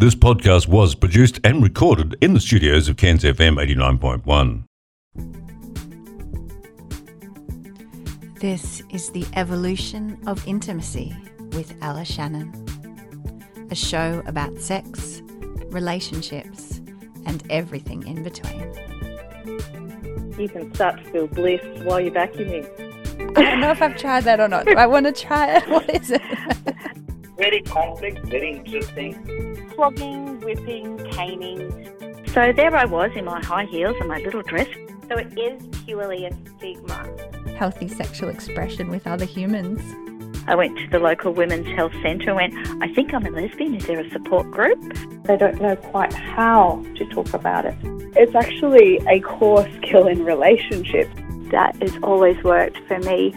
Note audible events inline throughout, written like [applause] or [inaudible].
This podcast was produced and recorded in the studios of Cairns FM 89.1. This is The Evolution of Intimacy with Ella Shannon, a show about sex, relationships, and everything in between. You can start to feel bliss while you're vacuuming. I don't know if I've tried that or not. Do I want to try it? [laughs] What is it? [laughs] very complex, very interesting. Flogging, whipping, caning. So there I was in my high heels and my little dress. So it is purely a stigma. Healthy sexual expression with other humans. I went to the local women's health centre and went, I think I'm a lesbian. Is there a support group? They don't know quite how to talk about it. It's actually a core skill in relationships. That has always worked for me.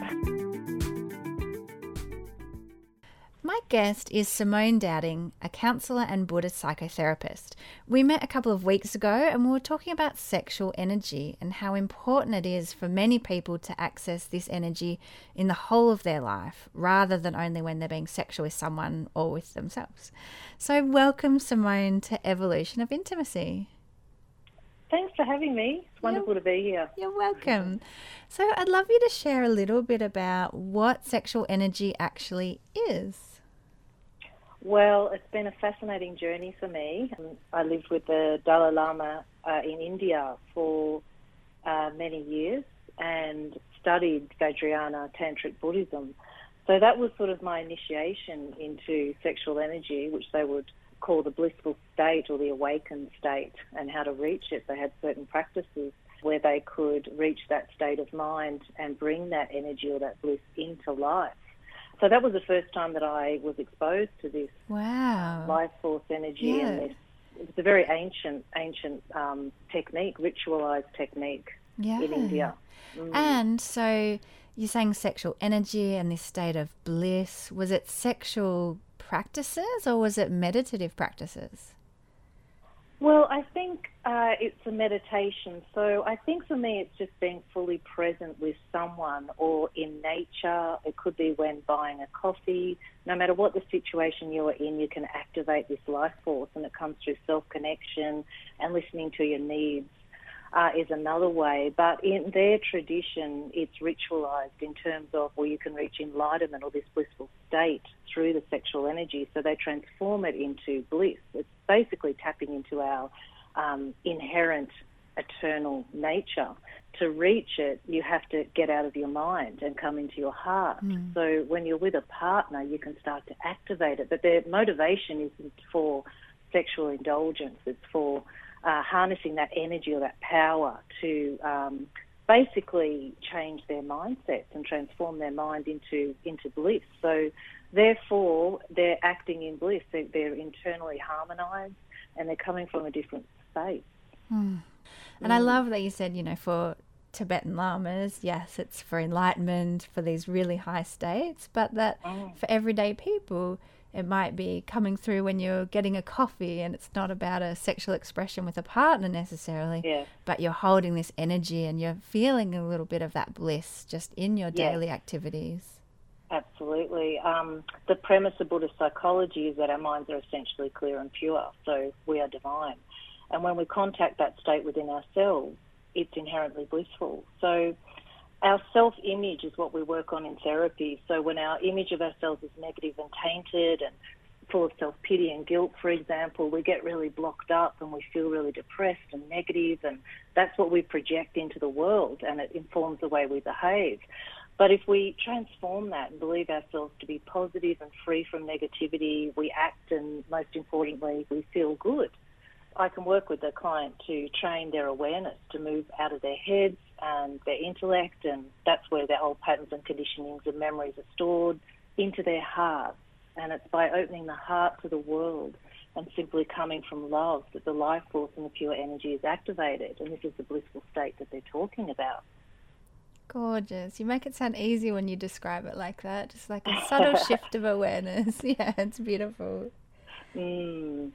Guest is Simone Dowding, a counsellor and Buddhist psychotherapist. We met a couple of weeks ago and we were talking about sexual energy and how important it is for many people to access this energy in the whole of their life rather than only when they're being sexual with someone or with themselves. So, welcome, Simone, to Evolution of Intimacy. Thanks for having me. It's wonderful to be here. You're welcome. So, I'd love you to share a little bit about what sexual energy actually is. Well, it's been a fascinating journey for me. I lived with the Dalai Lama uh, in India for uh, many years and studied Vajrayana Tantric Buddhism. So that was sort of my initiation into sexual energy, which they would call the blissful state or the awakened state, and how to reach it. They had certain practices where they could reach that state of mind and bring that energy or that bliss into life. So that was the first time that I was exposed to this wow. life force energy yeah. and this. It's a very ancient, ancient um, technique, ritualized technique yeah. in India. Mm. And so you're saying sexual energy and this state of bliss. Was it sexual practices or was it meditative practices? Well, I think uh, it's a meditation. So I think for me, it's just being fully present with someone or in nature. It could be when buying a coffee. No matter what the situation you are in, you can activate this life force, and it comes through self connection and listening to your needs. Uh, is another way, but in their tradition, it's ritualized in terms of where you can reach enlightenment or this blissful state through the sexual energy. So they transform it into bliss. It's basically tapping into our um, inherent eternal nature. To reach it, you have to get out of your mind and come into your heart. Mm. So when you're with a partner, you can start to activate it. But their motivation isn't for sexual indulgence, it's for uh, harnessing that energy or that power to um, basically change their mindsets and transform their mind into into bliss. So, therefore, they're acting in bliss. They're, they're internally harmonised and they're coming from a different space. Mm. And mm. I love that you said, you know, for Tibetan lamas, yes, it's for enlightenment, for these really high states, but that mm. for everyday people, it might be coming through when you're getting a coffee and it's not about a sexual expression with a partner necessarily, yeah. but you're holding this energy and you're feeling a little bit of that bliss just in your yeah. daily activities. Absolutely. Um, the premise of Buddhist psychology is that our minds are essentially clear and pure, so we are divine. And when we contact that state within ourselves, it's inherently blissful. So our self image is what we work on in therapy. So when our image of ourselves is negative and tainted and full of self pity and guilt, for example, we get really blocked up and we feel really depressed and negative, and that's what we project into the world, and it informs the way we behave. But if we transform that and believe ourselves to be positive and free from negativity, we act and most importantly, we feel good. I can work with the client to train their awareness to move out of their heads and their intellect, and that's where their old patterns and conditionings and memories are stored into their heart. And it's by opening the heart to the world and simply coming from love that the life force and the pure energy is activated. And this is the blissful state that they're talking about. Gorgeous. You make it sound easy when you describe it like that. Just like a subtle [laughs] shift of awareness. [laughs] Yeah, it's beautiful. Mm.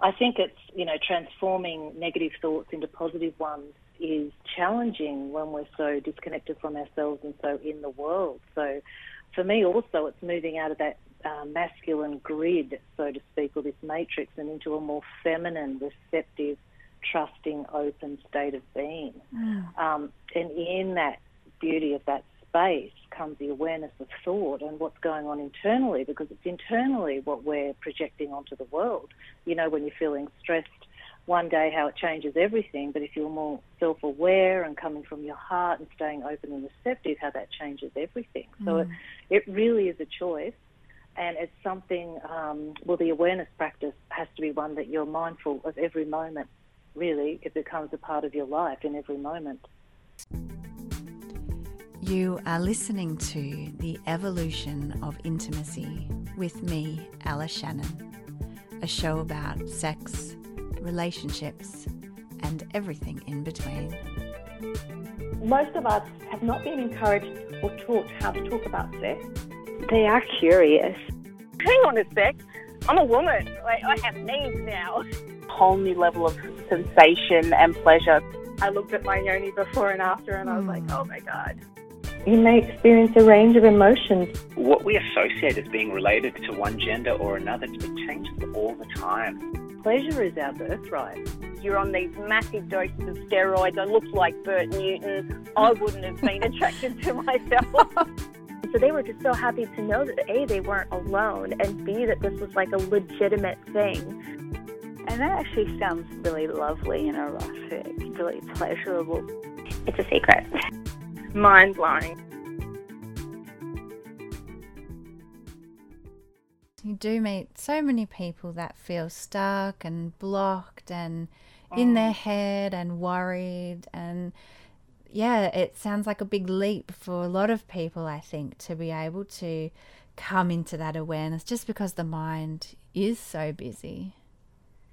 I think it's, you know, transforming negative thoughts into positive ones is challenging when we're so disconnected from ourselves and so in the world. So for me also it's moving out of that uh, masculine grid, so to speak, or this matrix, and into a more feminine, receptive, trusting, open state of being. Mm. Um, and in that beauty of that space comes the awareness of thought and what's going on internally, because it's internally what we're projecting onto the world. You know, when you're feeling stressed one day, how it changes everything, but if you're more self aware and coming from your heart and staying open and receptive, how that changes everything. Mm. So it, it really is a choice and it's something, um, well, the awareness practice has to be one that you're mindful of every moment. Really, it becomes a part of your life in every moment. You are listening to The Evolution of Intimacy with me, Ella Shannon, a show about sex, relationships, and everything in between. Most of us have not been encouraged or taught how to talk about sex. They are curious. Hang on a sec. I'm a woman. Like, I have needs now. Whole new level of sensation and pleasure. I looked at my yoni before and after, and I was like, hmm. oh my god. You may experience a range of emotions. What we associate as being related to one gender or another it changes all the time. Pleasure is our birthright. You're on these massive doses of steroids. I looked like Bert Newton. I wouldn't have been attracted to myself. [laughs] So they were just so happy to know that A, they weren't alone, and B, that this was like a legitimate thing. And that actually sounds really lovely and erotic, really pleasurable. It's a secret. Mind blowing. You do meet so many people that feel stuck and blocked and in mm. their head and worried and yeah, it sounds like a big leap for a lot of people, I think, to be able to come into that awareness just because the mind is so busy.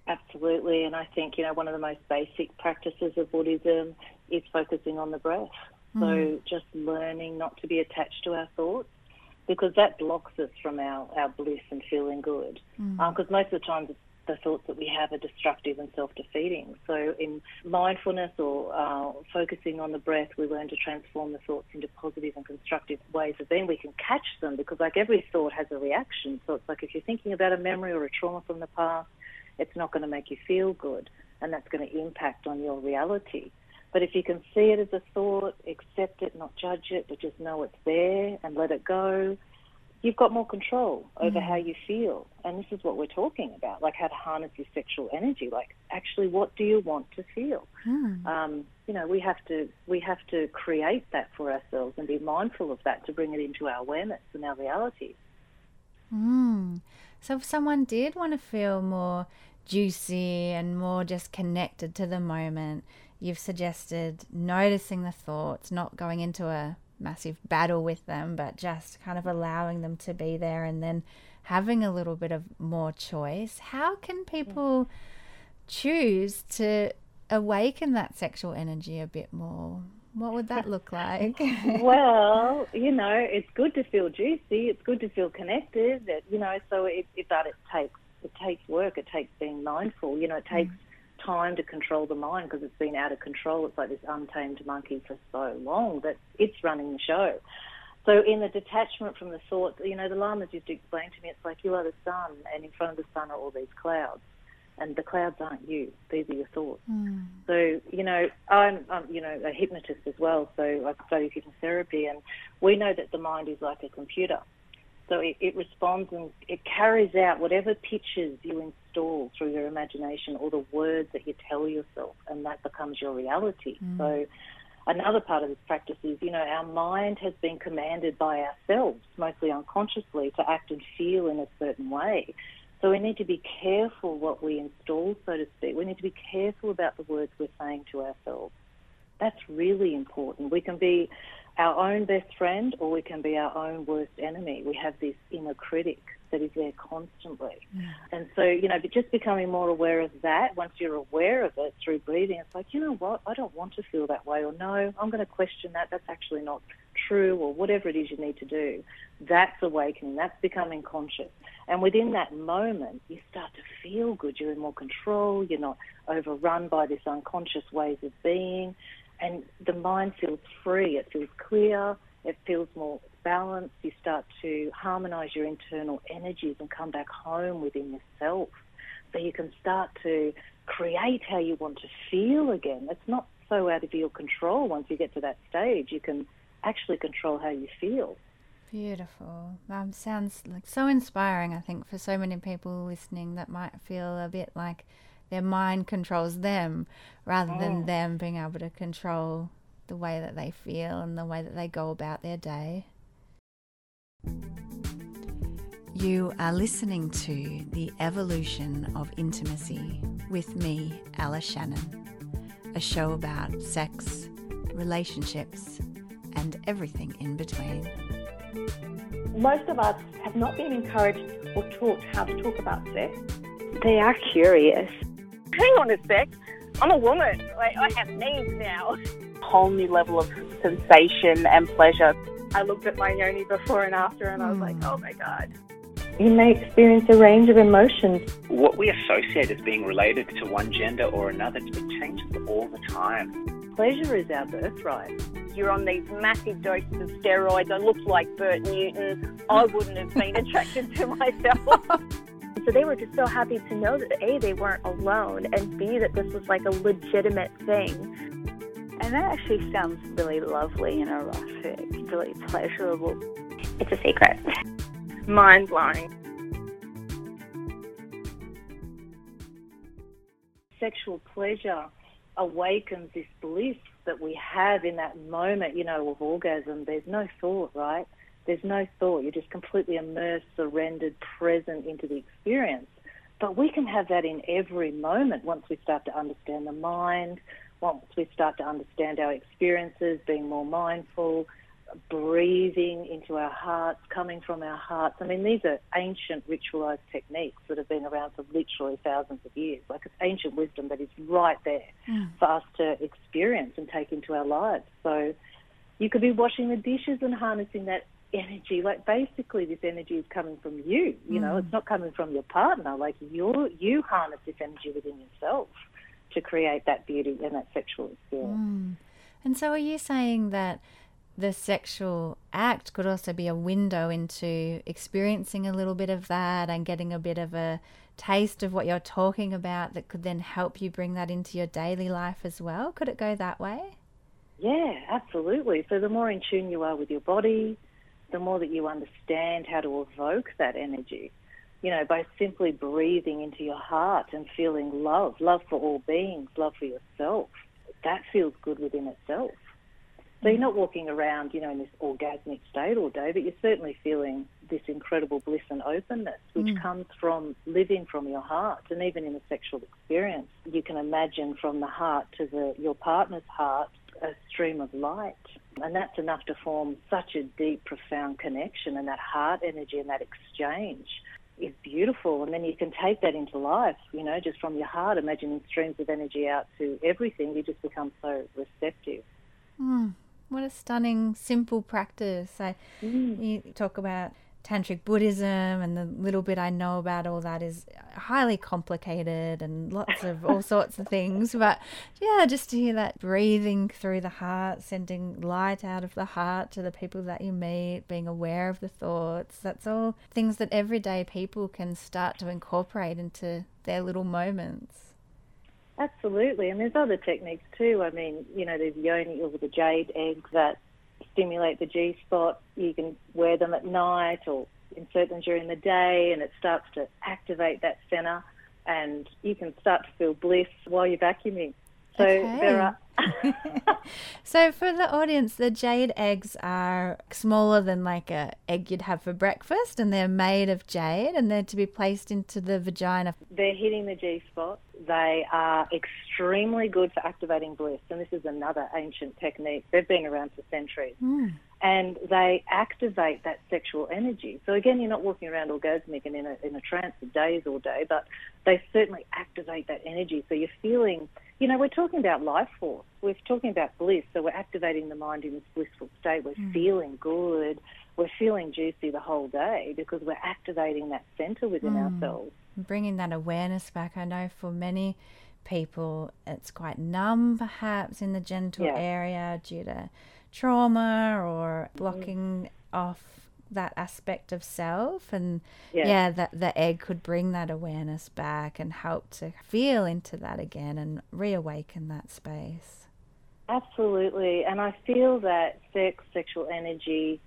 Absolutely. And I think, you know, one of the most basic practices of Buddhism is focusing on the breath. Mm. So just learning not to be attached to our thoughts because that blocks us from our, our bliss and feeling good. Because mm. um, most of the time the thoughts that we have are destructive and self-defeating. So in mindfulness or uh, focusing on the breath, we learn to transform the thoughts into positive and constructive ways of being. We can catch them because like every thought has a reaction. So it's like if you're thinking about a memory or a trauma from the past, it's not going to make you feel good and that's going to impact on your reality. But if you can see it as a thought, accept it, not judge it, but just know it's there and let it go, you've got more control over mm. how you feel. And this is what we're talking about, like how to harness your sexual energy. Like, actually, what do you want to feel? Mm. Um, you know, we have to we have to create that for ourselves and be mindful of that to bring it into our awareness and our reality. Mm. So, if someone did want to feel more juicy and more just connected to the moment, you've suggested noticing the thoughts, not going into a massive battle with them, but just kind of allowing them to be there and then having a little bit of more choice. How can people choose to awaken that sexual energy a bit more? What would that look like? [laughs] well, you know, it's good to feel juicy. It's good to feel connected. That you know, so it, it but it takes it takes work. It takes being mindful. You know, it takes mm time to control the mind because it's been out of control. It's like this untamed monkey for so long that it's running the show. So in the detachment from the thoughts, you know, the lamas used to explain to me, it's like you are the sun, and in front of the sun are all these clouds, and the clouds aren't you; these are your thoughts. Mm. So you know, I'm, I'm, you know, a hypnotist as well, so I study hypnotherapy, and we know that the mind is like a computer. So it, it responds and it carries out whatever pictures you install through your imagination or the words that you tell yourself, and that becomes your reality. Mm. So another part of this practice is, you know, our mind has been commanded by ourselves, mostly unconsciously, to act and feel in a certain way. So we need to be careful what we install, so to speak. We need to be careful about the words we're saying to ourselves. That's really important. We can be our own best friend or we can be our own worst enemy. We have this inner critic that is there constantly. Yeah. And so, you know, but just becoming more aware of that, once you're aware of it through breathing, it's like, you know what, I don't want to feel that way, or no, I'm going to question that, that's actually not true, or whatever it is you need to do. That's awakening, that's becoming conscious. And within that moment, you start to feel good, you're in more control, you're not overrun by this unconscious ways of being and the mind feels free. It feels clear. It feels more balanced. you start to harmonize your internal energies and come back home within yourself. So you can start to create how you want to feel again. It's not so out of your control once you get to that stage. You can actually control how you feel. Beautiful. Um, sounds like so inspiring, I think, for so many people listening that might feel a bit like their mind controls them rather than Mm. them being able to control the way that they feel and the way that they go about their day. You are listening to The Evolution of Intimacy with me, Ella Shannon, a show about sex, relationships, and everything in between. Most of us have not been encouraged or taught how to talk about sex. They are curious. Hang on a sec. I'm a woman. Like, I have needs now. [laughs] Whole new level of sensation and pleasure. I looked at my yoni before and after and I was like, oh my God. You may experience a range of emotions. What we associate as being related to one gender or another, it changes all the time. Pleasure is our birthright. You're on these massive doses of steroids. I look like Bert Newton. I wouldn't have been [laughs] attracted to myself. [laughs] So they were just so happy to know that A, they weren't alone, and B, that this was like a legitimate thing. And that actually sounds really lovely and erotic, really pleasurable. It's a secret. Mind blowing. Sexual pleasure awakens this bliss that we have in that moment, you know, of orgasm. There's no thought, right? There's no thought. You're just completely immersed, surrendered, present into the experience. But we can have that in every moment once we start to understand the mind, once we start to understand our experiences, being more mindful, breathing into our hearts, coming from our hearts. I mean, these are ancient ritualized techniques that have been around for literally thousands of years. Like it's ancient wisdom that is right there hmm. for us to experience and take into our lives. So you could be washing the dishes and harnessing that energy. Like basically, this energy is coming from you. You know, hmm. it's not coming from your partner. Like you, you harness this energy within yourself to create that beauty and that sexual experience. Mm. And so, are you saying that the sexual act could also be a window into experiencing a little bit of that and getting a bit of a taste of what you're talking about that could then help you bring that into your daily life as well? Could it go that way? Yeah, absolutely. So the more in tune you are with your body, the more that you understand how to evoke that energy. You know, by simply breathing into your heart and feeling love, love for all beings, love for yourself. That feels good within itself. So you're not walking around, you know, in this orgasmic state all day, but you're certainly feeling this incredible bliss and openness, which mm. comes from living from your heart. And even in a sexual experience, you can imagine from the heart to the, your partner's heart a stream of light. And that's enough to form such a deep, profound connection. And that heart energy and that exchange is beautiful. And then you can take that into life, you know, just from your heart, imagining streams of energy out to everything. You just become so receptive. Mm, what a stunning, simple practice. I, You talk about tantric Buddhism, and the little bit I know about all that is highly complicated and lots of all sorts of things. But yeah, just to hear that breathing through the heart, sending light out of the heart to the people that you meet, being aware of the thoughts that's all things that everyday people can start to incorporate into their little moments. Absolutely, and there's other techniques too. I mean, you know, there's yoni or the jade egg that stimulate the G spot. You can wear them at night or insert them during the day, and it starts to activate that center, and you can start to feel bliss while you're vacuuming. So there are. [laughs] So for the audience, the jade eggs are smaller than like a egg you'd have for breakfast, and they're made of jade, and they're to be placed into the vagina. They're hitting the G spot. They are extremely good for activating bliss, and this is another ancient technique. They've been around for centuries. Hmm. And they activate that sexual energy. So again, you're not walking around orgasmic and in a, in a trance for days all day, but they certainly activate that energy. So you're feeling, you know, we're talking about life force. We're talking about bliss. So we're activating the mind in this blissful state. We're mm. feeling good. We're feeling juicy the whole day because we're activating that center within mm. ourselves. bringing that awareness back. I know for many people, it's quite numb, perhaps in the genital Yeah. area due to trauma or mm. blocking off that aspect of self and Yeah. yeah, that the egg could bring that awareness back and help to feel into that again and reawaken that space. Absolutely. And I feel that sex, sexual energy,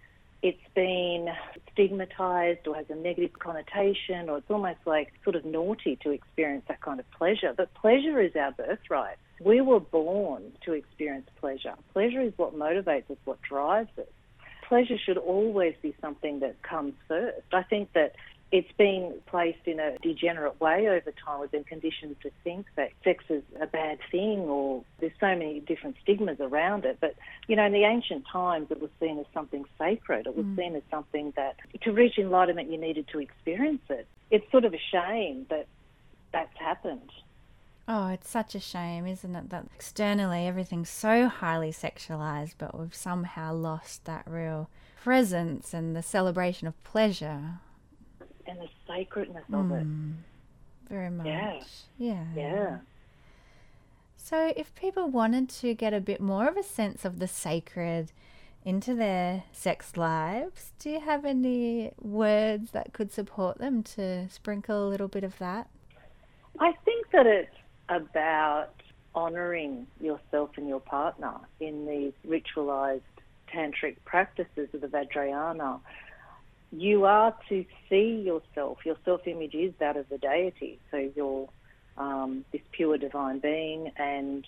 it's been stigmatized or has a negative connotation, or it's almost like sort of naughty to experience that kind of pleasure. But pleasure is our birthright. We were born to experience pleasure. Pleasure is what motivates us, what drives us. Pleasure should always be something that comes first. I think that it's been placed in a degenerate way over time. We've been conditioned to think that sex is a bad thing, or there's so many different stigmas around it. But, you know, in the ancient times, it was seen as something sacred. It was mm. seen as something that to reach enlightenment, you needed to experience it. It's sort of a shame that that's happened. Oh, it's such a shame, isn't it, that externally everything's so highly sexualized, but we've somehow lost that real presence and the celebration of pleasure. And the sacredness of it. Hmm. Very much. Yeah. Yeah. Yeah. So, if people wanted to get a bit more of a sense of the sacred into their sex lives, do you have any words that could support them to sprinkle a little bit of that? I think that it's about honouring yourself and your partner in these ritualised tantric practices of the Vajrayana. You are to see yourself. Your self-image is that of the deity. So you're um, this pure divine being, and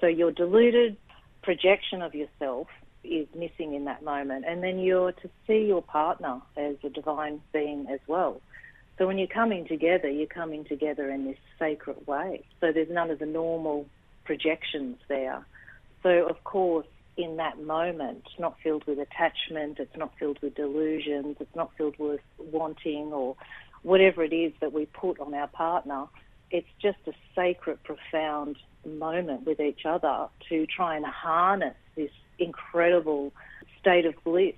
so your deluded projection of yourself is missing in that moment. And then you're to see your partner as a divine being as well. So when you're coming together, you're coming together in this sacred way. So there's none of the normal projections there. So of course, in that moment, it's not filled with attachment, it's not filled with delusions, it's not filled with wanting or whatever it is that we put on our partner. It's just a sacred, profound moment with each other to try and harness this incredible state of bliss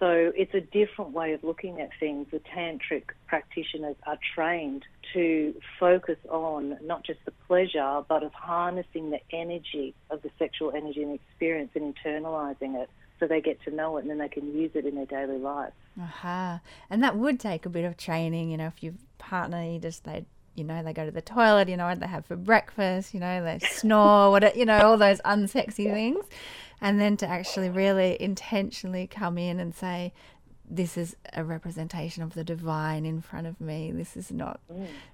so it's a different way of looking at things. The tantric practitioners are trained to focus on not just the pleasure, but of harnessing the energy of the sexual energy and experience and internalizing it so they get to know it and then they can use it in their daily life. Aha. And that would take a bit of training, you know, if your partner, you just, they, you know, they go to the toilet, you know, what they have for breakfast, you know, they snore, [laughs] what, you know, all those unsexy things. And then to actually really intentionally come in and say, this is a representation of the divine in front of me. This is not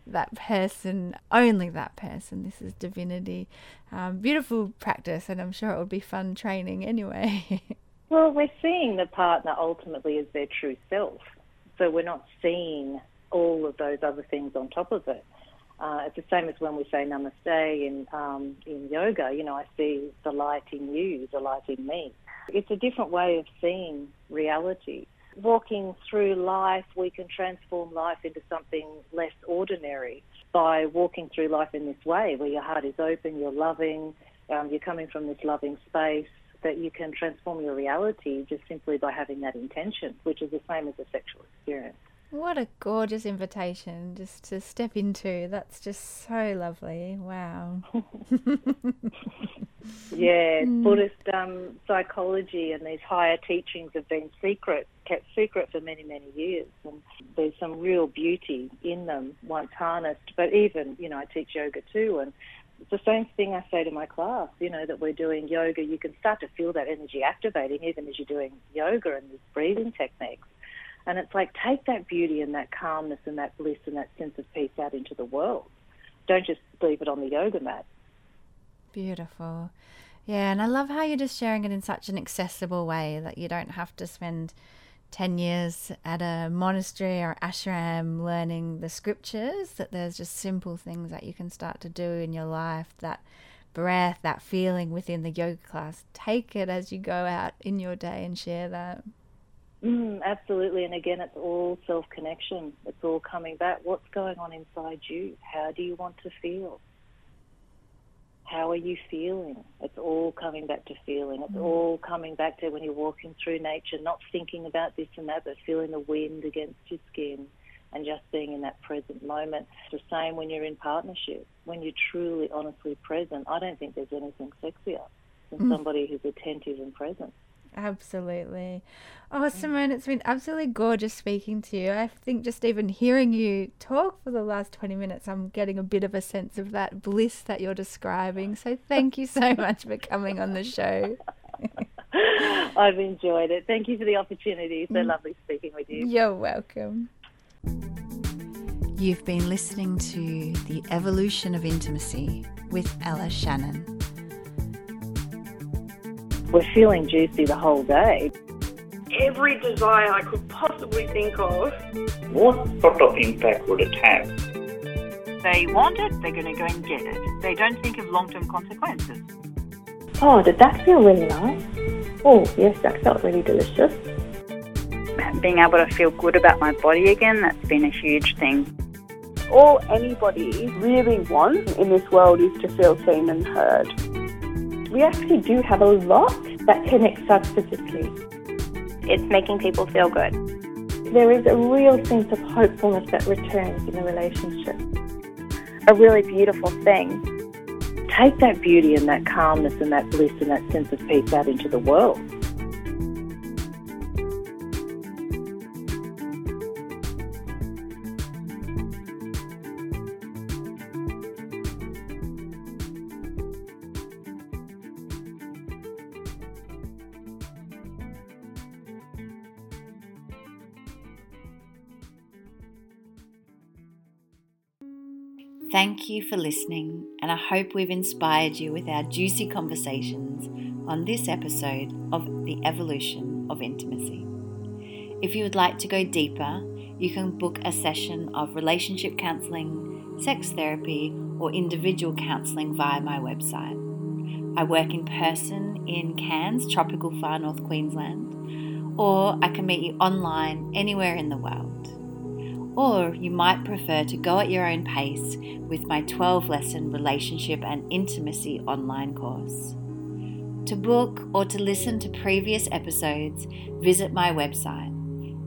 that person, only that person. This is divinity. Um, beautiful practice, and I'm sure it would be fun training anyway. [laughs] Well, we're seeing the partner ultimately as their true self. So we're not seeing all of those other things on top of it. Uh, it's the same as when we say namaste in um, in yoga. You know, I see the light in you, the light in me. It's a different way of seeing reality. Walking through life, we can transform life into something less ordinary by walking through life in this way, where your heart is open, you're loving, um, you're coming from this loving space. That you can transform your reality just simply by having that intention, which is the same as a sexual experience. What a gorgeous invitation just to step into. That's just so lovely. Wow. [laughs] Yeah, Buddhist um, psychology and these higher teachings have been secret, kept secret for many, many years. And there's some real beauty in them once harnessed. But even, you know, I teach yoga too, and it's the same thing I say to my class, you know, that we're doing yoga. You can start to feel that energy activating even as you're doing yoga and these breathing techniques. And it's like take that beauty and that calmness and that bliss and that sense of peace out into the world. Don't just leave it on the yoga mat. Beautiful. Yeah, and I love how you're just sharing it in such an accessible way that you don't have to spend 10 years at a monastery or ashram learning the scriptures, that there's just simple things that you can start to do in your life. That breath, that feeling within the yoga class, take it as you go out in your day and share that. Mm, absolutely. And again, it's all self connection. It's all coming back. What's going on inside you? How do you want to feel? How are you feeling? It's all coming back to feeling. It's all coming back to when you're walking through nature, not thinking about this and that, but feeling the wind against your skin and just being in that present moment. The same when you're in partnership. When you're truly, honestly present, I don't think there's anything sexier than Mm. somebody who's attentive and present. Absolutely. Oh, Simone, mm. it's been absolutely gorgeous speaking to you. I think just even hearing you talk for the last 20 minutes, I'm getting a bit of a sense of that bliss that you're describing. So thank you so [laughs] much for coming on the show. [laughs] I've enjoyed it. Thank you for the opportunity. So mm. lovely speaking with you. You're welcome. You've been listening to The Evolution of Intimacy with Ella Shannon. We're feeling juicy the whole day. Every desire I could possibly think of. What sort of impact would it have? They want it, they're going to go and get it. They don't think of long term consequences. Oh, did that feel really nice? Oh, yes, that felt really delicious. Being able to feel good about my body again, that's been a huge thing. All anybody really wants in this world is to feel seen and heard. We actually do have a lot that connects us physically. It's making people feel good. There is a real sense of hopefulness that returns in the relationship. A really beautiful thing. Take that beauty and that calmness and that bliss and that sense of peace out into the world. Thank you for listening, and I hope we've inspired you with our juicy conversations on this episode of The Evolution of Intimacy. If you would like to go deeper, you can book a session of relationship counselling, sex therapy, or individual counselling via my website. I work in person in Cairns, tropical far north Queensland, or I can meet you online anywhere in the world. Or you might prefer to go at your own pace with my 12 lesson relationship and intimacy online course. To book or to listen to previous episodes, visit my website,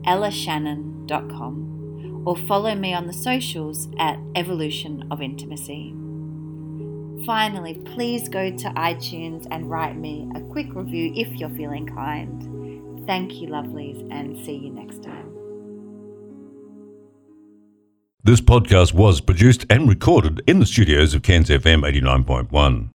ellashannon.com, or follow me on the socials at Evolution of Intimacy. Finally, please go to iTunes and write me a quick review if you're feeling kind. Thank you, lovelies, and see you next time. This podcast was produced and recorded in the studios of Cairns FM 89.1.